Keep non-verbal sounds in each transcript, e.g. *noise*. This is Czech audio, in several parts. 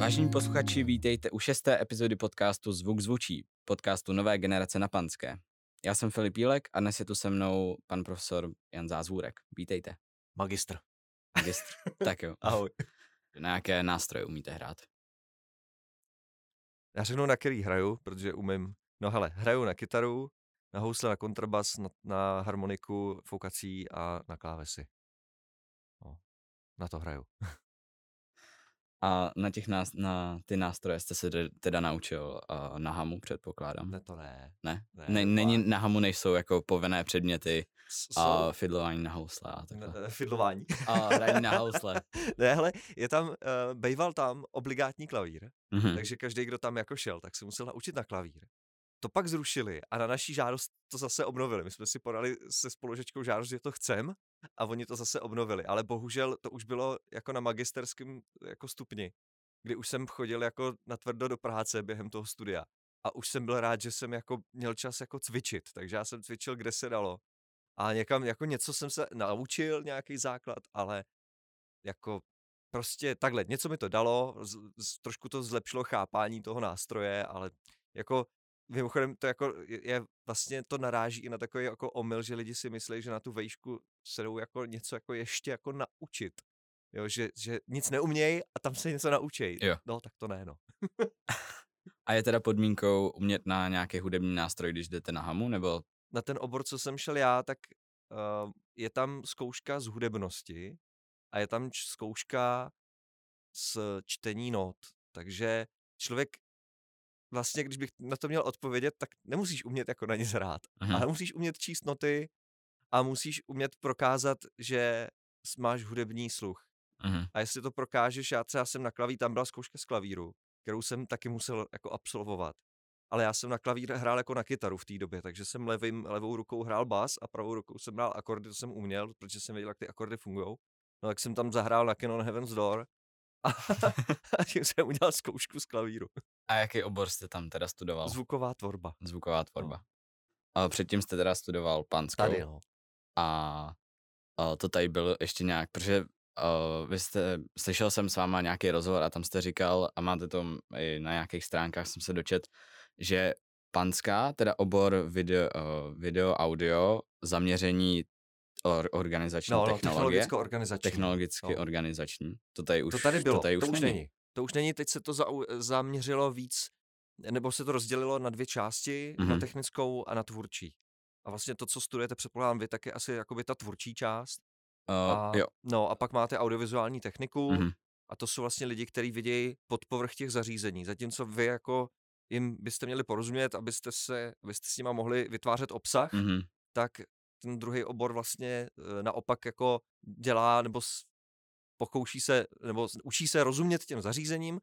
Vážení posluchači, vítejte u šesté epizody podcastu Zvuk zvučí, podcastu nové generace na Panské. Já jsem Filip Jílek a dnes je tu se mnou pan profesor Jan Zázvůrek. Vítejte. Magistr. Magistr. *laughs* tak jo. Ahoj. Na jaké nástroje umíte hrát? Já řeknu, na který hraju, protože umím. No hele, hraju na kytaru, na housle, na kontrabas, na, na harmoniku, foukací a na klávesy. No, na to hraju. *laughs* A na těch nás, na ty nástroje jste se teda naučil uh, na hamu, předpokládám? Ne, to ne. Ne? ne, ne není na hamu, nejsou jako povinné předměty a uh, fidlování na housle a takhle. Ne, fidlování. A hraní na housle. *laughs* ne, hele, je tam, uh, bejval tam obligátní klavír, mm-hmm. takže každý, kdo tam jako šel, tak se musel naučit na klavír. To pak zrušili a na naší žádost to zase obnovili. My jsme si podali se spolužečkou žádost, že to chcem a oni to zase obnovili. Ale bohužel to už bylo jako na magisterském jako stupni, kdy už jsem chodil jako na tvrdo do práce během toho studia. A už jsem byl rád, že jsem jako měl čas jako cvičit, takže já jsem cvičil, kde se dalo. A někam, jako něco jsem se naučil, nějaký základ, ale jako prostě takhle, něco mi to dalo, z, z, trošku to zlepšilo chápání toho nástroje, ale jako Mimochodem to jako je, vlastně to naráží i na takový jako omyl, že lidi si myslí, že na tu vejšku se jdou jako něco jako ještě jako naučit. Jo, že, že nic neumějí a tam se něco naučí. Jo. No, tak to ne, no. *laughs* a je teda podmínkou umět na nějaký hudební nástroj, když jdete na hamu, nebo? Na ten obor, co jsem šel já, tak uh, je tam zkouška z hudebnosti a je tam zkouška z čtení not. Takže člověk vlastně, když bych na to měl odpovědět, tak nemusíš umět jako na nic hrát, Aha. ale musíš umět číst noty a musíš umět prokázat, že máš hudební sluch. Aha. A jestli to prokážeš, já třeba jsem na klaví, tam byla zkouška z klavíru, kterou jsem taky musel jako absolvovat. Ale já jsem na klavír hrál jako na kytaru v té době, takže jsem levým, levou rukou hrál bas a pravou rukou jsem hrál akordy, to jsem uměl, protože jsem věděl, jak ty akordy fungují. No tak jsem tam zahrál na Canon Heaven's Door *laughs* a tím jsem udělal zkoušku z klavíru. A jaký obor jste tam teda studoval? Zvuková tvorba. Zvuková tvorba. No. A předtím jste teda studoval panskou. Tady, no. A, a to tady bylo ještě nějak, protože uh, vy jste, slyšel jsem s váma nějaký rozhovor a tam jste říkal, a máte to i na nějakých stránkách, jsem se dočet, že panská, teda obor video, uh, video audio, zaměření or, organizační no, no, technologie. Technologicko-organizační. Technologicky no. organizační. To tady už, to tady bylo, to, tady už, to už není. není. To už není, teď se to za, zaměřilo víc, nebo se to rozdělilo na dvě části, mm-hmm. na mhm. technickou a na tvůrčí. A vlastně to, co studujete, předpokládám vy, tak je asi jakoby ta tvůrčí část. Uh, a, jo. No a pak máte audiovizuální techniku mm-hmm. a to jsou vlastně lidi, kteří vidějí pod povrch těch zařízení. Zatímco vy jako jim byste měli porozumět, abyste, se, abyste s nima mohli vytvářet obsah, mm-hmm. tak ten druhý obor vlastně e, naopak jako dělá nebo pokouší se, nebo učí se rozumět těm zařízením,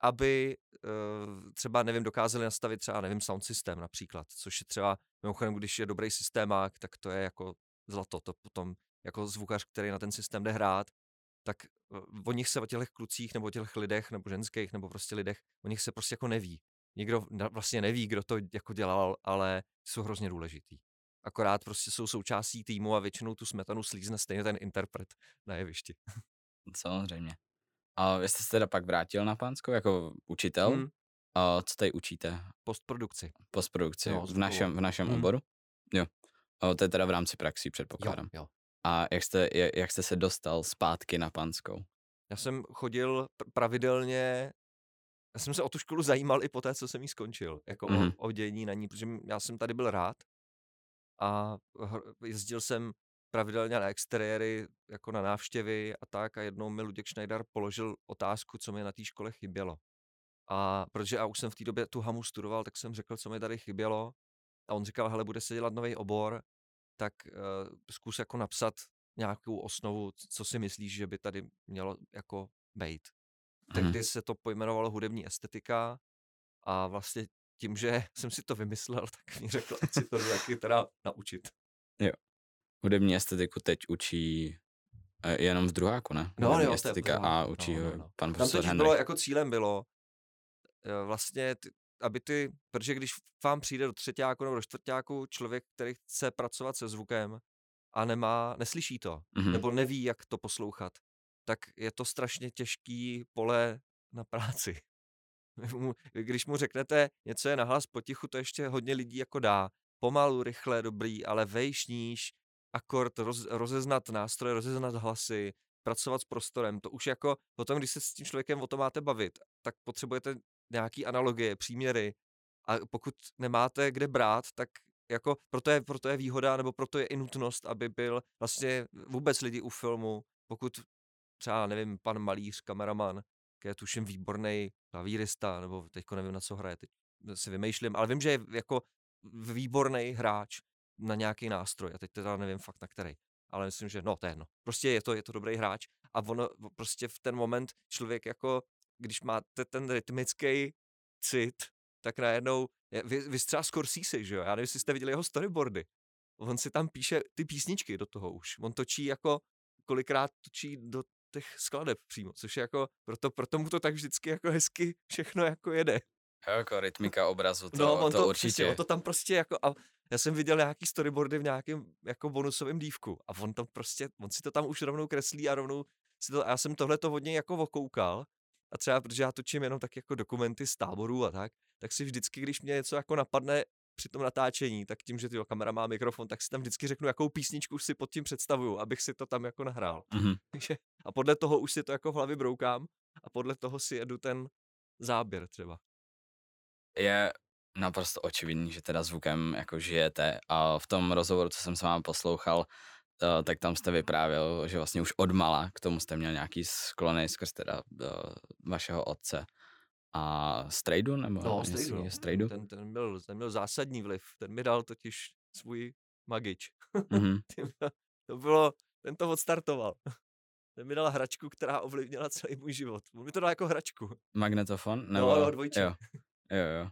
aby e, třeba, nevím, dokázali nastavit třeba, nevím, sound systém například, což je třeba, mimochodem, když je dobrý systémák, tak to je jako zlato, to potom jako zvukař, který na ten systém jde hrát, tak e, o nich se o těch klucích nebo o těch lidech nebo ženských nebo prostě lidech, o nich se prostě jako neví. Nikdo vlastně neví, kdo to jako dělal, ale jsou hrozně důležitý akorát prostě jsou součástí týmu a většinou tu smetanu slízne stejně ten interpret na jevišti. Samozřejmě. A vy jste se teda pak vrátil na Pánskou jako učitel. Hmm. A co tady učíte? Postprodukci. Postprodukci jo, v našem, v našem hmm. oboru? Jo. A to je teda v rámci praxí, předpokládám. Jo, jo. A jak jste, jak jste se dostal zpátky na Pánskou? Já jsem chodil pravidelně, já jsem se o tu školu zajímal i po té, co jsem ji skončil, jako mm-hmm. o, mhm. o dění na ní, protože já jsem tady byl rád a jezdil jsem pravidelně na exteriéry, jako na návštěvy a tak a jednou mi Luděk Schneider položil otázku, co mi na té škole chybělo. A protože já už jsem v té době tu hamu studoval, tak jsem řekl, co mi tady chybělo a on říkal, hele, bude se dělat nový obor, tak uh, zkus jako napsat nějakou osnovu, co si myslíš, že by tady mělo jako být. Tehdy mm. se to pojmenovalo hudební estetika a vlastně tím, že *laughs* jsem si to vymyslel, tak mi řekl, ať si to taky teda naučit. Jo. Hudební estetiku teď učí eh, jenom v druháku, ne? No, Hudební jo, estetika no, a učí no, no, no. pan profesor Tam bylo, jako cílem bylo, eh, vlastně, aby ty, protože když vám přijde do třetíku nebo do čtvrtáku člověk, který chce pracovat se zvukem a nemá, neslyší to, mm-hmm. nebo neví, jak to poslouchat, tak je to strašně těžký pole na práci. Když mu řeknete, něco je nahlas potichu, to ještě hodně lidí jako dá. Pomalu, rychle, dobrý, ale vejš, níž, akord, roz, rozeznat nástroje, rozeznat hlasy, pracovat s prostorem. To už jako potom, když se s tím člověkem o tom máte bavit, tak potřebujete nějaký analogie, příměry. A pokud nemáte kde brát, tak jako proto je, proto je výhoda, nebo proto je i nutnost, aby byl vlastně vůbec lidi u filmu, pokud třeba, nevím, pan malíř, kameraman, je tuším výborný klavírista, nebo teďko nevím, na co hraje, teď si vymýšlím, ale vím, že je jako výborný hráč na nějaký nástroj a teď teda nevím fakt na který. Ale myslím, že no, to je jedno. Prostě je to, je to dobrý hráč a ono prostě v ten moment člověk jako, když máte ten rytmický cit, tak najednou, vy, vy třeba Scorsese, že jo, já nevím, jestli jste viděli jeho storyboardy. On si tam píše ty písničky do toho už. On točí jako, kolikrát točí do těch skladeb přímo, což je jako, proto, proto mu to tak vždycky jako hezky všechno jako jede. Jo, jako rytmika obrazu, to, no, on to, to určitě. Přesně, on to tam prostě jako, a já jsem viděl nějaký storyboardy v nějakém jako bonusovém dívku a on tam prostě, on si to tam už rovnou kreslí a rovnou si to, a já jsem tohle to hodně jako okoukal a třeba, protože já točím jenom tak jako dokumenty z táborů a tak, tak si vždycky, když mě něco jako napadne při tom natáčení, tak tím, že tyjo, kamera má mikrofon, tak si tam vždycky řeknu, jakou písničku si pod tím představuju, abych si to tam jako nahrál. *laughs* Mm-hmm. a podle toho už si to jako v hlavě broukám a podle toho si jedu ten záběr třeba. Je naprosto očividný, že teda zvukem jako žijete a v tom rozhovoru, co jsem s vámi poslouchal, Uh, tak tam jste vyprávěl, že vlastně už od mala k tomu jste měl nějaký sklony skrz teda uh, vašeho otce. A Strejdu? Nebo no, Strejdu. No. Ten, ten, byl, ten měl zásadní vliv. Ten mi dal totiž svůj magič. *laughs* Mm-hmm. to bylo, ten to odstartoval. Ten mi dal hračku, která ovlivnila celý můj život. On mi to dal jako hračku. Magnetofon? Nebo... No, jo, dvojčí. Jo. jo, jo.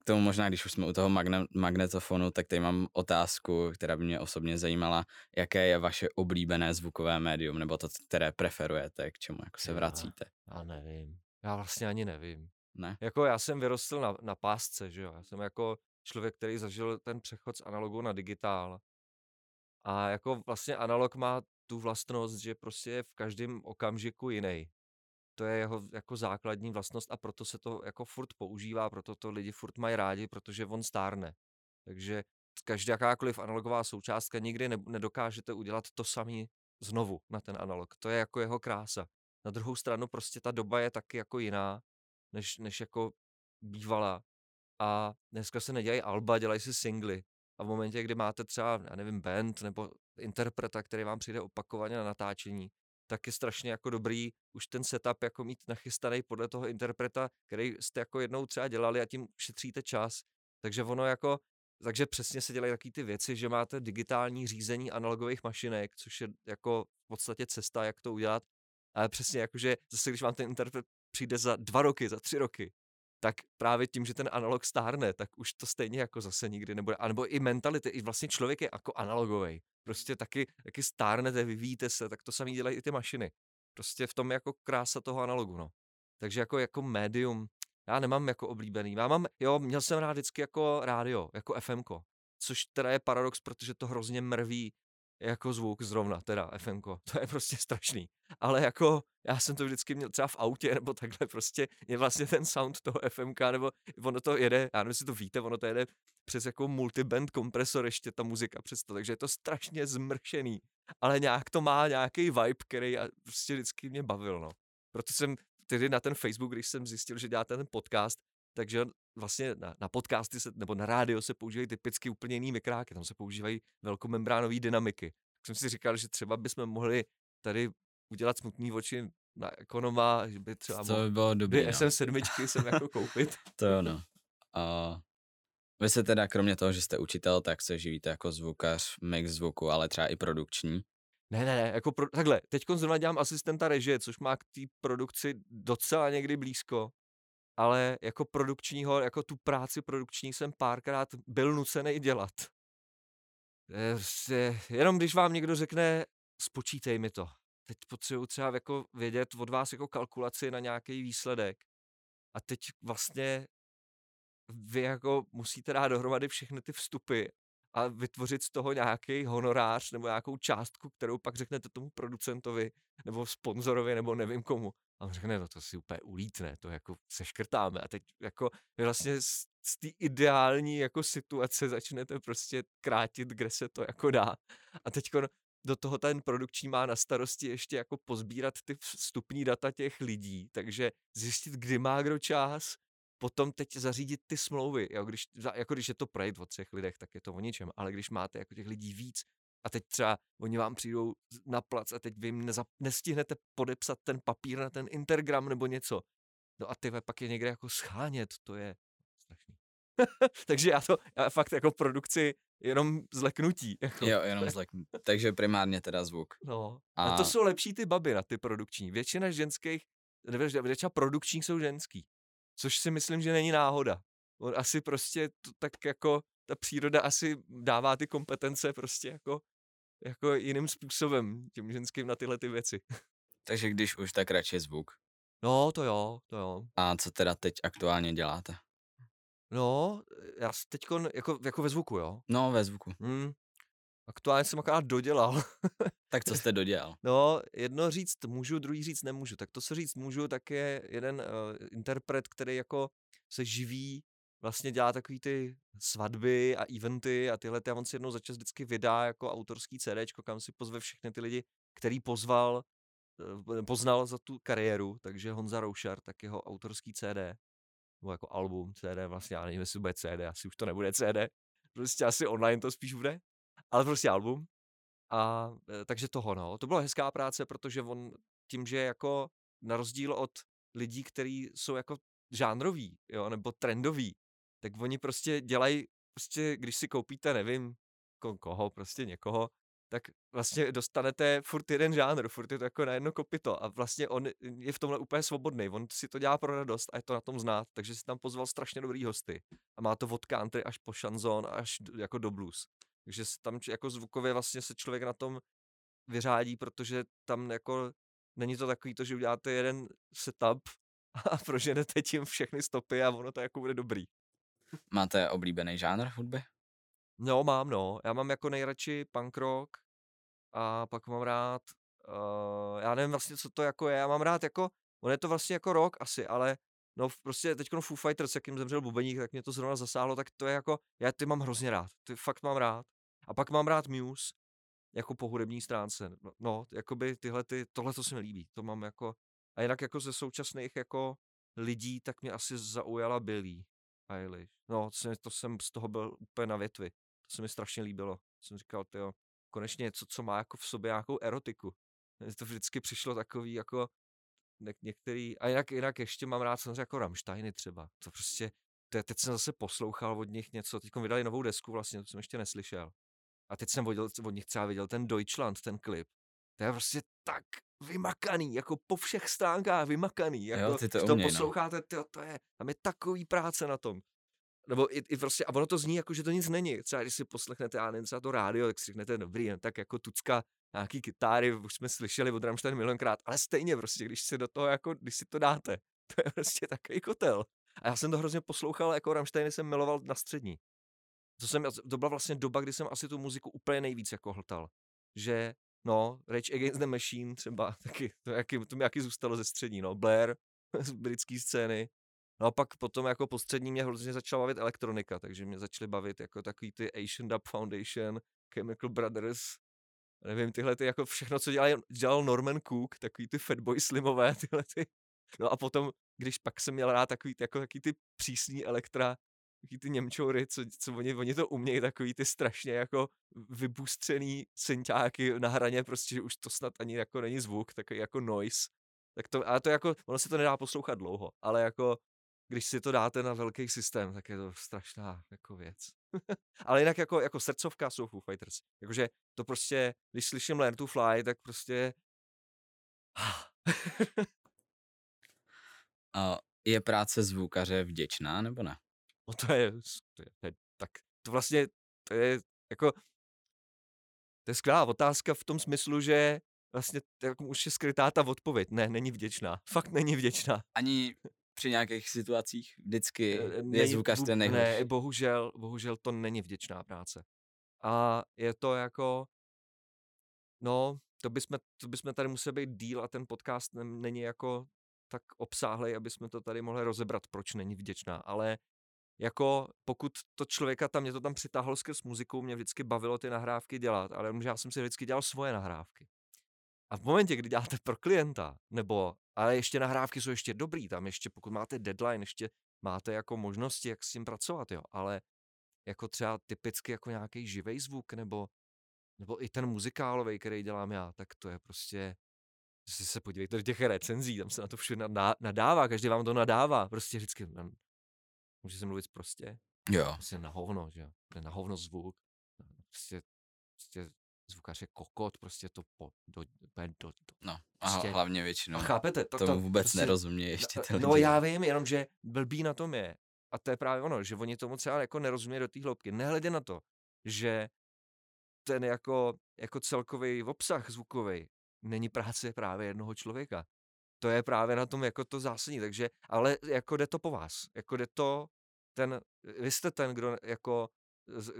K tomu možná, když už jsme u toho magne- magnetofonu, tak tady mám otázku, která by mě osobně zajímala. Jaké je vaše oblíbené zvukové médium, nebo to, které preferujete, k čemu jako se vracíte? Já, já nevím. Já vlastně ani nevím. Ne? Jako já jsem vyrostl na, na pásce, že jo. Já jsem jako člověk, který zažil ten přechod z analogu na digitál. A jako vlastně analog má tu vlastnost, že prostě je v každém okamžiku jiný. To je jeho jako základní vlastnost a proto se to jako furt používá, proto to lidi furt mají rádi, protože on stárne. Takže jakákoliv analogová součástka nikdy ne, nedokážete udělat to samý znovu na ten analog. To je jako jeho krása. Na druhou stranu prostě ta doba je taky jako jiná, než, než jako bývala. A dneska se nedělají alba, dělají se singly. A v momentě, kdy máte třeba, já nevím, band nebo interpreta, který vám přijde opakovaně na natáčení, tak je strašně jako dobrý už ten setup jako mít nachystaný podle toho interpreta, který jste jako jednou třeba dělali a tím šetříte čas. Takže ono jako, takže přesně se dělají taky ty věci, že máte digitální řízení analogových mašinek, což je jako v podstatě cesta, jak to udělat. Ale přesně jakože zase, když vám ten interpret přijde za dva roky, za tři roky, tak právě tím, že ten analog stárne, tak už to stejně jako zase nikdy nebude. A nebo i mentality, i vlastně člověk je jako analogový. Prostě taky, taky stárnete, vyvíjíte se, tak to samý dělají i ty mašiny. Prostě v tom je jako krása toho analogu, no. Takže jako, jako médium, já nemám jako oblíbený. Já mám, jo, měl jsem rád vždycky jako rádio, jako FMko, což teda je paradox, protože to hrozně mrví jako zvuk zrovna, teda FM, *laughs* to je prostě strašný. Ale jako já jsem to vždycky měl třeba v autě nebo takhle prostě je vlastně ten sound toho FMK, nebo ono to jede, já nevím, jestli to víte, ono to jede přes jako multiband kompresor ještě ta muzika přes to, takže je to strašně zmršený, ale nějak to má nějaký vibe, který prostě vždycky mě bavil, no. Proto jsem tedy na ten Facebook, když jsem zjistil, že děláte ten podcast, takže vlastně na, na podcasty se, nebo na rádio se používají typicky úplně jiný mikráky, tam se používají velkomembránové dynamiky. Tak jsem si říkal, že třeba bychom mohli tady udělat smutný oči na ekonoma, že by třeba to by bylo dobrý, no. SM7 sem jako *laughs* koupit. to jo, no. A vy se teda kromě toho, že jste učitel, tak se živíte jako zvukař, mix zvuku, ale třeba i produkční. Ne, ne, ne, jako pro, takhle, teď zrovna dělám asistenta režie, což má k té produkci docela někdy blízko, ale jako produkčního, jako tu práci produkční jsem párkrát byl nucený dělat. Prostě, jenom když vám někdo řekne, spočítej mi to. Teď potřebuji třeba jako vědět od vás jako kalkulaci na nějaký výsledek. A teď vlastně vy jako musíte dát dohromady všechny ty vstupy a vytvořit z toho nějaký honorář nebo nějakou částku, kterou pak řeknete tomu producentovi nebo sponzorovi nebo nevím komu. A on řekne, no to si úplně ulítne, to jako seškrtáme. A teď jako vlastně z, z té ideální jako situace začnete prostě krátit, kde se to jako dá. A teď do toho ten produkční má na starosti ještě jako pozbírat ty vstupní data těch lidí, takže zjistit, kdy má kdo čas, potom teď zařídit ty smlouvy, jo, když, jako když je to projekt o třech lidech, tak je to o ničem, ale když máte jako těch lidí víc a teď třeba oni vám přijdou na plac a teď vy jim neza, nestihnete podepsat ten papír na ten Intergram nebo něco, no a ty pak je někde jako schánět, to je strašný. *laughs* Takže já to, já fakt jako produkci jenom zleknutí. Jako. Jo, jenom zleknutí. Takže primárně teda zvuk. *laughs* No. A... a to jsou lepší ty baby na ty produkční. Většina ženských, většina produkčních jsou ženský. Což si myslím, že není náhoda. On asi prostě to, tak jako ta příroda asi dává ty kompetence prostě jako, jako jiným způsobem těm ženským na tyhle ty věci. Takže když už, tak radši zvuk. No, to jo, to jo. A co teda teď aktuálně děláte? No, já teď jako, jako ve zvuku, jo? No, ve zvuku. Hmm. Aktuálně jsem akorát dodělal. tak co jste dodělal? *laughs* No, jedno říct můžu, druhý říct nemůžu. Tak to, co říct můžu, tak je jeden uh, interpret, který jako se živí, vlastně dělá takový ty svatby a eventy a tyhle, a on si jednou za čas vždycky vydá jako autorský CD, kam si pozve všechny ty lidi, který pozval, uh, poznal za tu kariéru, takže Honza Roušar, tak jeho autorský CD, nebo jako album, CD, vlastně já nevím, jestli bude CD, asi už to nebude CD, prostě asi online to spíš bude, ale prostě album. A e, takže toho, no. To byla hezká práce, protože on tím, že jako na rozdíl od lidí, kteří jsou jako žánroví, jo, nebo trendoví, tak oni prostě dělají, prostě když si koupíte, nevím, koho, prostě někoho, tak vlastně dostanete furt jeden žánr, furt je to jako na jedno kopito a vlastně on je v tomhle úplně svobodný, on si to dělá pro radost a je to na tom znát, takže si tam pozval strašně dobrý hosty a má to od country až po šanzon až jako do blues. Takže tam jako zvukově vlastně se člověk na tom vyřádí, protože tam jako není to takový to, že uděláte jeden setup *laughs* a proženete tím všechny stopy a ono to jako bude dobrý. Máte oblíbený žánr hudby? No, mám, no. Já mám jako nejradši punk rock a pak mám rád, uh, já nevím vlastně, co to jako je, já mám rád jako, on je to vlastně jako rock asi, ale no prostě teď no Foo Fighters, jak jim zemřel bubeník, tak mě to zrovna zasáhlo, tak to je jako, já ty mám hrozně rád, ty fakt mám rád. A pak mám rád Muse, jako po hudební stránce. No, no jakoby tyhle, ty, tohle to se mi líbí, to mám jako, a jinak jako ze současných jako lidí, tak mě asi zaujala Billy Eilish. No, to jsem, to jsem z toho byl úplně na větvi. To se mi strašně líbilo. Jsem říkal, jo, konečně něco, co má jako v sobě nějakou erotiku. To vždycky přišlo takový jako některý, a jinak, jinak ještě mám rád samozřejmě jako Rammsteiny třeba. To prostě, to, teď jsem zase poslouchal od nich něco, teď vydali novou desku vlastně, to jsem ještě neslyšel. A teď jsem vodil, od nich třeba viděl ten Deutschland, ten klip. To je prostě tak vymakaný, jako po všech stránkách vymakaný. Jako, jo, ty to, to uměj, no. posloucháte, no. to, to je, tam je takový práce na tom. Nebo i, i prostě, a ono to zní jako, že to nic není. Třeba když si poslechnete, já nevím, třeba to rádio, tak si řeknete, dobrý, jen tak jako tucka, nějaký kytáry, už jsme slyšeli od Rammstein milionkrát, ale stejně prostě, když si do toho jako, když si to dáte, *laughs* to je prostě takový kotel. A já jsem to hrozně poslouchal, jako Rammsteiny jsem miloval na střední. To, jsem, to byla vlastně doba, kdy jsem asi tu muziku úplně nejvíc jako hltal. Že, no, Rage Against the Machine třeba, *laughs* taky, to, jaký, to mi jaký zůstalo ze střední, no, Blair *laughs* z britské scény. No a pak potom jako postřední mě hrozně začala bavit elektronika, takže mě začaly bavit jako takový ty Asian Dub Foundation, Chemical Brothers, nevím, tyhle ty jako všechno, co dělal, dělal Norman Cook, takový ty Fatboy Slimové, *laughs* tyhle ty. No a potom, když pak jsem měl rád takový, jako, takový ty přísný elektra, takový ty Němčoury, co, co oni, oni to umějí, takový ty strašně jako vybustřený synťáky na hraně, prostě už to snad ani jako není zvuk, takový jako noise. Tak to, ale to jako, ono se to nedá poslouchat dlouho, ale jako když si to dáte na velký systém, tak je to strašná jako věc. *laughs* ale jinak jako, jako srdcovka jsou Foo Fighters. Jakože to prostě, když slyším Learn to Fly, tak prostě... *laughs* A je práce zvukaře vděčná, nebo ne? No to je, to je, to je tak to vlastně, to je jako, to je skvělá otázka v tom smyslu, že vlastně jako už je skrytá ta odpověď. Ne, není vděčná. *laughs* Fakt není vděčná. Ani při nějakých situacích vždycky není, je zvukař ten nejhorší. Ne, bohužel, bohužel to není vděčná práce. A je to jako, no, to bychom, to bychom tady museli být díl a ten podcast není jako tak obsáhlej, aby jsme to tady mohli rozebrat, proč není vděčná, ale jako pokud to člověka tam, mě to tam přitáhlo skrz muziku, mě vždycky bavilo ty nahrávky dělat, ale já jsem si vždycky dělal svoje nahrávky. A v momentě, kdy děláte pro klienta, nebo, ale ještě nahrávky jsou ještě dobrý, tam ještě pokud máte deadline, ještě máte jako možnosti, jak s tím pracovat, jo, ale jako třeba typicky jako nějaký živý zvuk, nebo, nebo i ten muzikálový, který dělám já, tak to je prostě, se podívejte do těch recenzí, tam se na to všude nadává, každý vám to nadává, prostě vždycky, může se mluvit prostě, jo. prostě na hovno, že jo, na hovno zvuk, prostě, prostě zvukař je kokot, prostě to po, do, do, do, No, prostě, a hlavně většinou. A chápete? To, to, vůbec prostě, nerozumí ještě ty No já vím, jenom že blbý na tom je, a to je právě ono, že oni tomu třeba jako nerozumí do té hloubky. Nehledě na to, že ten jako, jako celkový obsah zvukový není práce právě jednoho člověka. To je právě na tom jako to zásadní, takže, ale jako jde to po vás, jako jde to, ten, vy jste ten, kdo jako,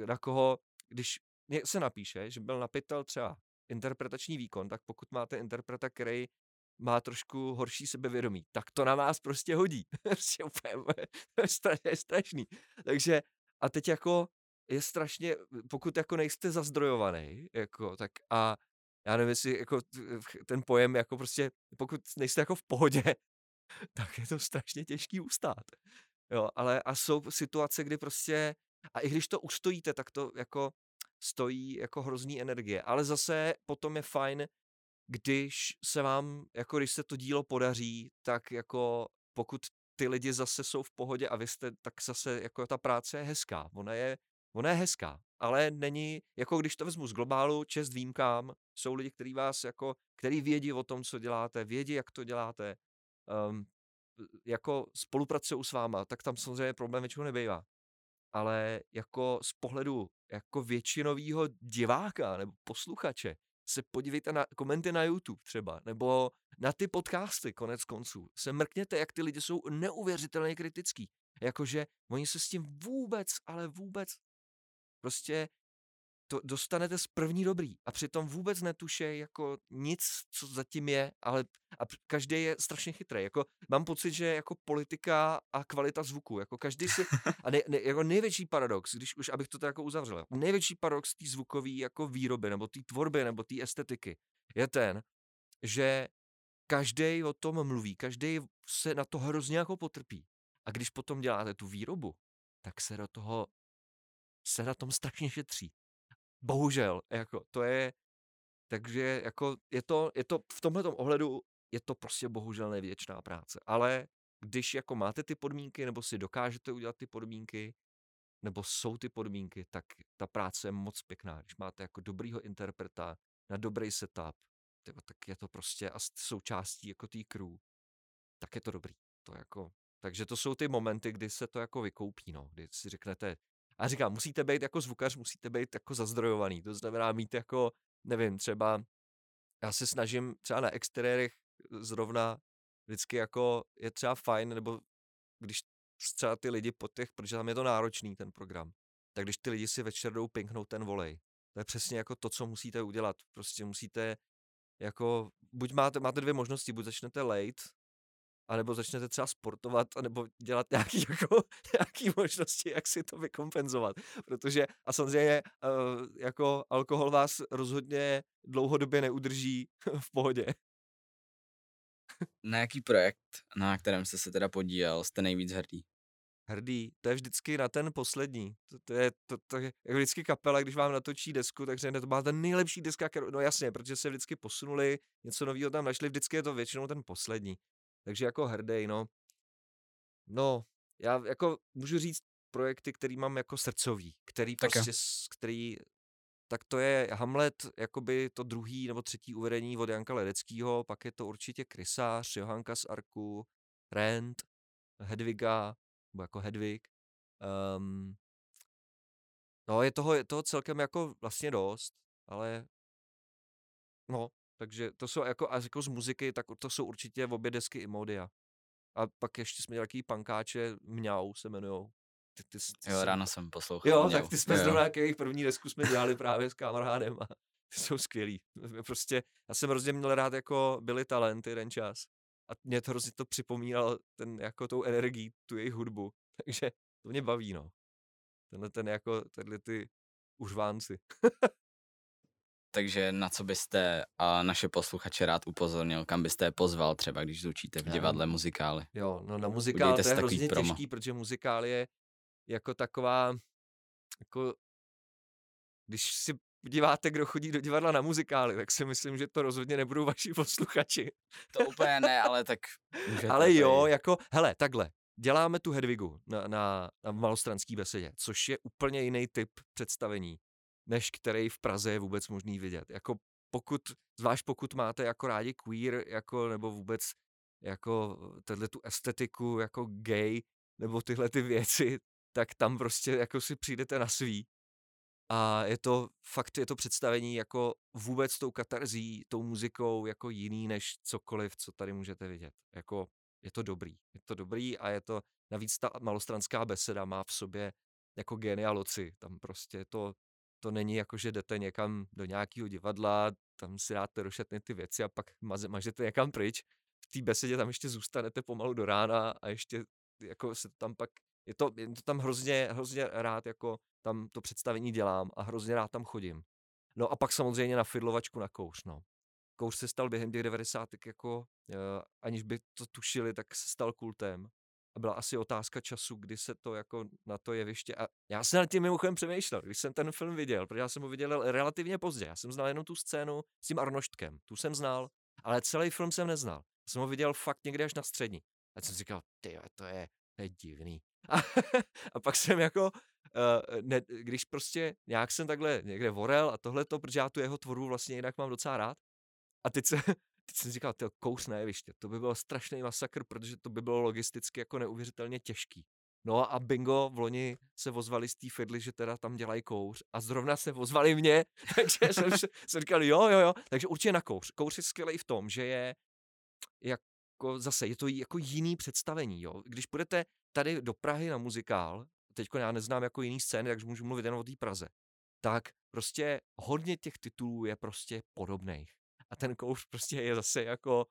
na koho, když se napíše, že byl napitel třeba interpretační výkon, tak pokud máte interpreta, který má trošku horší sebevědomí, tak to na vás prostě hodí. *laughs* prostě úplně, je strašný. Takže a teď jako je strašně, pokud jako nejste zazdrojovaný, jako, tak a já nevím, jestli jako ten pojem, jako prostě, pokud nejste jako v pohodě, *laughs* tak je to strašně těžký ustát. Jo, ale a jsou situace, kdy prostě, a i když to ustojíte, tak to jako stojí jako hrozný energie. Ale zase potom je fajn, když se vám, jako když se to dílo podaří, tak jako pokud ty lidi zase jsou v pohodě a vy jste, tak zase jako ta práce je hezká. Ona je, ona je hezká, ale není, jako když to vezmu z globálu, čest výjimkám, jsou lidi, kteří vás jako, který vědí o tom, co děláte, vědí, jak to děláte, um, jako spolupracují s váma, tak tam samozřejmě problém většinou nebývá. Ale jako z pohledu jako většinového diváka nebo posluchače, se podívejte na komenty na YouTube třeba, nebo na ty podcasty konec konců. Se mrkněte, jak ty lidi jsou neuvěřitelně kritický. Jakože oni se s tím vůbec, ale vůbec prostě to dostanete z první dobrý a přitom vůbec netušej jako nic, co zatím je, ale a každý je strašně chytrý. Jako, mám pocit, že jako politika a kvalita zvuku, jako každý si, a ne, ne, jako největší paradox, když už, abych to tak jako uzavřel, největší paradox té zvukové jako výroby, nebo té tvorby, nebo té estetiky, je ten, že každý o tom mluví, každý se na to hrozně jako potrpí. A když potom děláte tu výrobu, tak se do toho se na tom strašně šetří. Bohužel, jako to je, takže jako je to, je to v tomhle ohledu je to prostě bohužel nevěčná práce. Ale když jako máte ty podmínky, nebo si dokážete udělat ty podmínky, nebo jsou ty podmínky, tak ta práce je moc pěkná. Když máte jako dobrýho interpreta na dobrý setup, tak je to prostě a součástí jako tý crew, tak je to dobrý. To jako, takže to jsou ty momenty, kdy se to jako vykoupí, no, kdy si řeknete, a říkám, musíte být jako zvukař, musíte být jako zazdrojovaný. To znamená mít jako, nevím, třeba já se snažím třeba na exteriérech zrovna vždycky jako je třeba fajn, nebo když třeba ty lidi po těch, protože tam je to náročný ten program, tak když ty lidi si večer jdou pinknout ten volej, to je přesně jako to, co musíte udělat. Prostě musíte jako, buď máte, máte dvě možnosti, buď začnete late anebo začnete třeba sportovat, anebo dělat nějaký, *laughs* jako, nějaký možnosti, jak si to vykompenzovat. Protože, a samozřejmě, uh, jako alkohol vás rozhodně dlouhodobě neudrží *laughs* v pohodě. Na jaký projekt, na kterém jste se teda podílel, jste nejvíc hrdý? Hrdý, to je vždycky na ten poslední. To, to je, to, to je jako vždycky kapela, když vám natočí desku, takže to má ten nejlepší deska, kterou, no jasně, protože se vždycky posunuli, něco nového tam našli, vždycky je to většinou ten poslední. Takže jako hrdej, no. No, já jako můžu říct projekty, který mám jako srdcový, který tak prostě, který, tak to je Hamlet, jakoby to druhý nebo třetí uvedení od Janka Ledeckého, pak je to určitě Krysář, Johanka z Arku, Rent, Hedviga, nebo jako Hedvig. Um, no, je toho, je toho celkem jako vlastně dost, ale no, takže to jsou jako, a jako z muziky, tak to jsou určitě obě desky Imodia. A pak ještě jsme nějaký pankáče, Mňau se jmenujou. ty, ty, ty jo, ráno jsem poslouchal. Jo, tak ty jsme jo. zrovna jejich první desku jsme dělali právě s kamarádem a *laughs* ty jsou skvělí. Prostě, já jsem hrozně měl rád jako byli talenty jeden čas a mě to hrozně to připomínalo ten, jako tou energii, tu jejich hudbu. *laughs* Takže to mě baví, no. Tenhle ten jako, tenhle ty užvánci. *laughs* Takže na co byste a naše posluchače rád upozornil, kam byste je pozval třeba, když zvučíte v divadle muzikály? Jo, no na muzikál to je hrozně promo. těžký, protože muzikál je jako taková, jako, když si podíváte, kdo chodí do divadla na muzikály, tak si myslím, že to rozhodně nebudou *laughs* vaši posluchači. To úplně ne, ale tak Ale jo, tady... jako, hele, takhle, děláme tu Hedvigu na, na, na malostranský besedě, což je úplně jiný typ představení než který v Praze je vůbec možný vidět. Jako pokud, zvlášť pokud máte jako rádi queer, jako, nebo vůbec jako tenhle tu estetiku, jako gay, nebo tyhle ty věci, tak tam prostě jako si přijdete na svý. A je to fakt, je to představení jako vůbec tou katarzí, tou muzikou jako jiný než cokoliv, co tady můžete vidět. Jako je to dobrý. Je to dobrý a je to, navíc ta malostranská beseda má v sobě jako genialoci. Tam prostě to to není jako, že jdete někam do nějakého divadla, tam si dáte do šatny ty věci a pak maze, mažete někam pryč. V té besedě tam ještě zůstanete pomalu do rána a ještě jako se tam pak, je to, je to tam hrozně, hrozně rád jako tam to představení dělám a hrozně rád tam chodím. No a pak samozřejmě na fidlovačku na kouř, no. Kouř se stal během těch 90. jako, uh, aniž by to tušili, tak se stal kultem a byla asi otázka času, kdy se to jako na to jeviště. A já jsem nad tím mimochodem přemýšlel, když jsem ten film viděl, protože já jsem ho viděl relativně pozdě. Já jsem znal jenom tu scénu s tím Arnoštkem, tu jsem znal, ale celý film jsem neznal. Já jsem ho viděl fakt někde až na střední. A jsem říkal, ty, to je, to je divný. A, *laughs* a pak jsem jako, uh, ne, když prostě nějak jsem takhle někde vorel a tohle to, protože já tu jeho tvorbu vlastně jinak mám docela rád. A teď se, teď jsem říkal, to kouř na jeviště, to by byl strašný masakr, protože to by bylo logisticky jako neuvěřitelně těžký. No a bingo, v loni se vozvali z té že teda tam dělají kouř a zrovna se vozvali mě, *laughs* takže jsem, jsem říkal, jo, jo, jo, takže určitě na kouř. Kouř je skvělý v tom, že je jako zase, je to jako jiný představení, jo. Když půjdete tady do Prahy na muzikál, teďko já neznám jako jiný scény, takže můžu mluvit jen o té Praze, tak prostě hodně těch titulů je prostě podobných a ten kouř prostě je zase jako,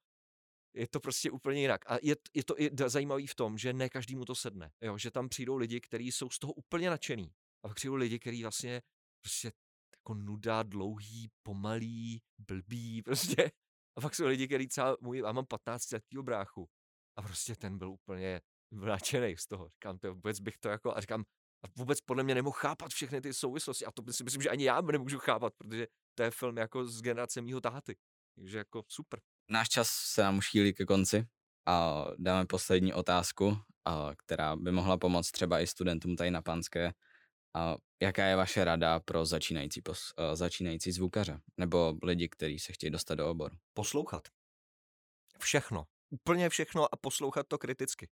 je to prostě úplně jinak. A je, je to i zajímavý v tom, že ne každému to sedne. Jo? Že tam přijdou lidi, kteří jsou z toho úplně nadšený. A pak přijdou lidi, kteří vlastně prostě jako nuda, dlouhý, pomalý, blbý, *laughs* prostě. A pak jsou lidi, kteří třeba, můj, já mám 15 letýho bráchu. A prostě ten byl úplně nadšený z toho. Říkám, to vůbec bych to jako, a říkám, a vůbec podle mě nemohl chápat všechny ty souvislosti. A to si myslím, že ani já nemůžu chápat, protože to je film jako z generace mýho táty. Takže jako super. Náš čas se nám už chýlí ke konci a dáme poslední otázku, a, která by mohla pomoct třeba i studentům tady na Panské. A jaká je vaše rada pro začínající, pos, a, začínající zvukaře nebo lidi, kteří se chtějí dostat do oboru? Poslouchat. Všechno. Úplně všechno a poslouchat to kriticky.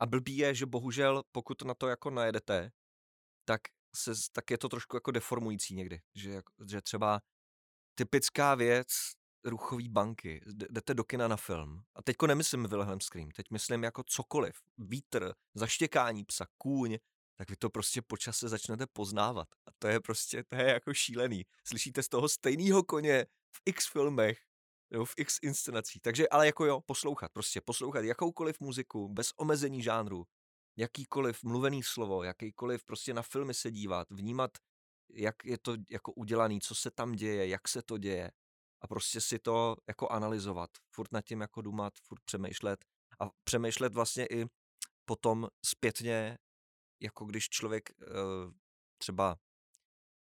A blbý je, že bohužel, pokud na to jako najedete, tak, se, tak je to trošku jako deformující někdy. Že, že třeba typická věc ruchové banky, jdete do kina na film. A teďko nemyslím Wilhelm Scream, teď myslím jako cokoliv. Vítr, zaštěkání psa, kůň, tak vy to prostě po čase začnete poznávat. A to je prostě, to je jako šílený. Slyšíte z toho stejného koně v x filmech, nebo v x inscenací. Takže, ale jako jo, poslouchat, prostě poslouchat jakoukoliv muziku, bez omezení žánru, jakýkoliv mluvený slovo, jakýkoliv prostě na filmy se dívat, vnímat, jak je to jako udělaný, co se tam děje, jak se to děje a prostě si to jako analyzovat, furt nad tím jako dumat, furt přemýšlet a přemýšlet vlastně i potom zpětně, jako když člověk eh, třeba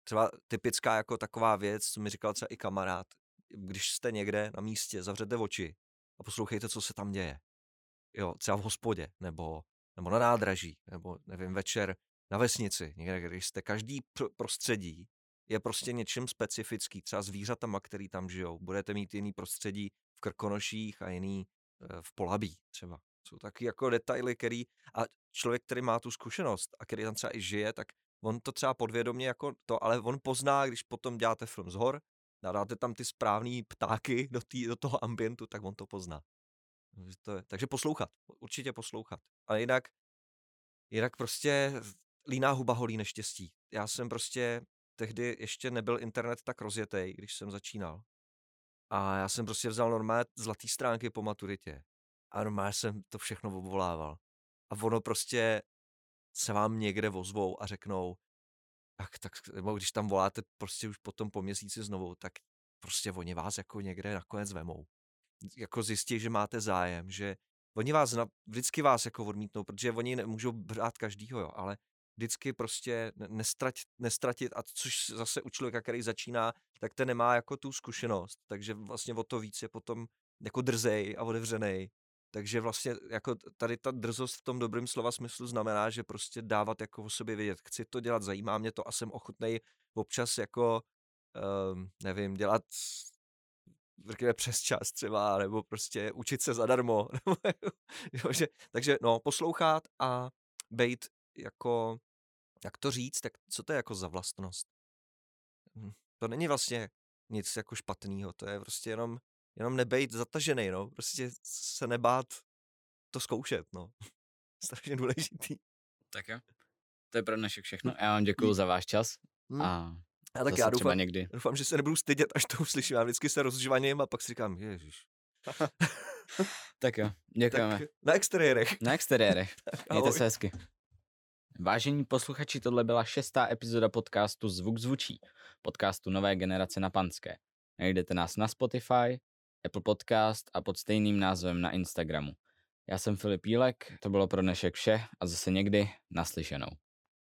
třeba typická jako taková věc, co mi říkal třeba i kamarád, když jste někde na místě, zavřete oči a poslouchejte, co se tam děje. Jo, třeba v hospodě, nebo, nebo na nádraží, nebo nevím, večer na vesnici, někde, když jste každý prostředí je prostě něčím specifický, třeba zvířatama, který tam žijou. Budete mít jiný prostředí v Krkonoších a jiný eh, v Polabí třeba. Jsou taky jako detaily, který a člověk, který má tu zkušenost a který tam třeba i žije, tak on to třeba podvědomě jako to, ale on pozná, když potom děláte film z hor, dáte tam ty správné ptáky do, tý, do toho ambientu, tak on to pozná. To je, takže poslouchat, určitě poslouchat. A jinak jinak prostě líná huba holí neštěstí. Já jsem prostě tehdy ještě nebyl internet tak rozjetý, když jsem začínal. A já jsem prostě vzal normálně zlatý stránky po maturitě. A normálně jsem to všechno obvolával. A ono prostě se vám někde vozvou a řeknou, tak, tak nebo když tam voláte prostě už potom po měsíci znovu, tak prostě oni vás jako někde nakonec vemou. Jako zjistí, že máte zájem, že oni vás, vždycky vás jako odmítnou, protože oni nemůžou brát každýho, jo, ale vždycky prostě nestrať, nestratit, a což zase u člověka, který začíná, tak ten nemá jako tu zkušenost, takže vlastně o to víc je potom jako drzej a otevřený. Takže vlastně jako tady ta drzost v tom dobrém slova smyslu znamená, že prostě dávat jako o sobě vědět, chci to dělat, zajímá mě to a jsem ochotný občas jako, um, nevím, dělat řekněme přes čas třeba, nebo prostě učit se zadarmo. *laughs* jo, že, takže no, poslouchat a být jako jak to říct, tak co to je jako za vlastnost? Hm, to není vlastně nic jako špatného, to je prostě jenom, jenom nebejt zatažený, no, prostě se nebát to zkoušet, no. *laughs* Strašně důležitý. Tak jo. To je pro dnešek všechno. Já vám děkuji za váš čas hm. a a tak já doufám, někdy. doufám, že se nebudu stydět, až to uslyším. Já vždycky se rozžvaním a pak si říkám, ježiš. *laughs* tak jo, děkujeme. Tak na exteriérech. Na exteriérech. *laughs* Mějte se hezky. Vážení posluchači, tohle byla šestá epizoda podcastu Zvuk zvučí, podcastu nové generace na Panské. Najdete nás na Spotify, Apple Podcast a pod stejným názvem na Instagramu. Já jsem Filip Jílek, to bylo pro dnešek vše a zase někdy naslyšenou.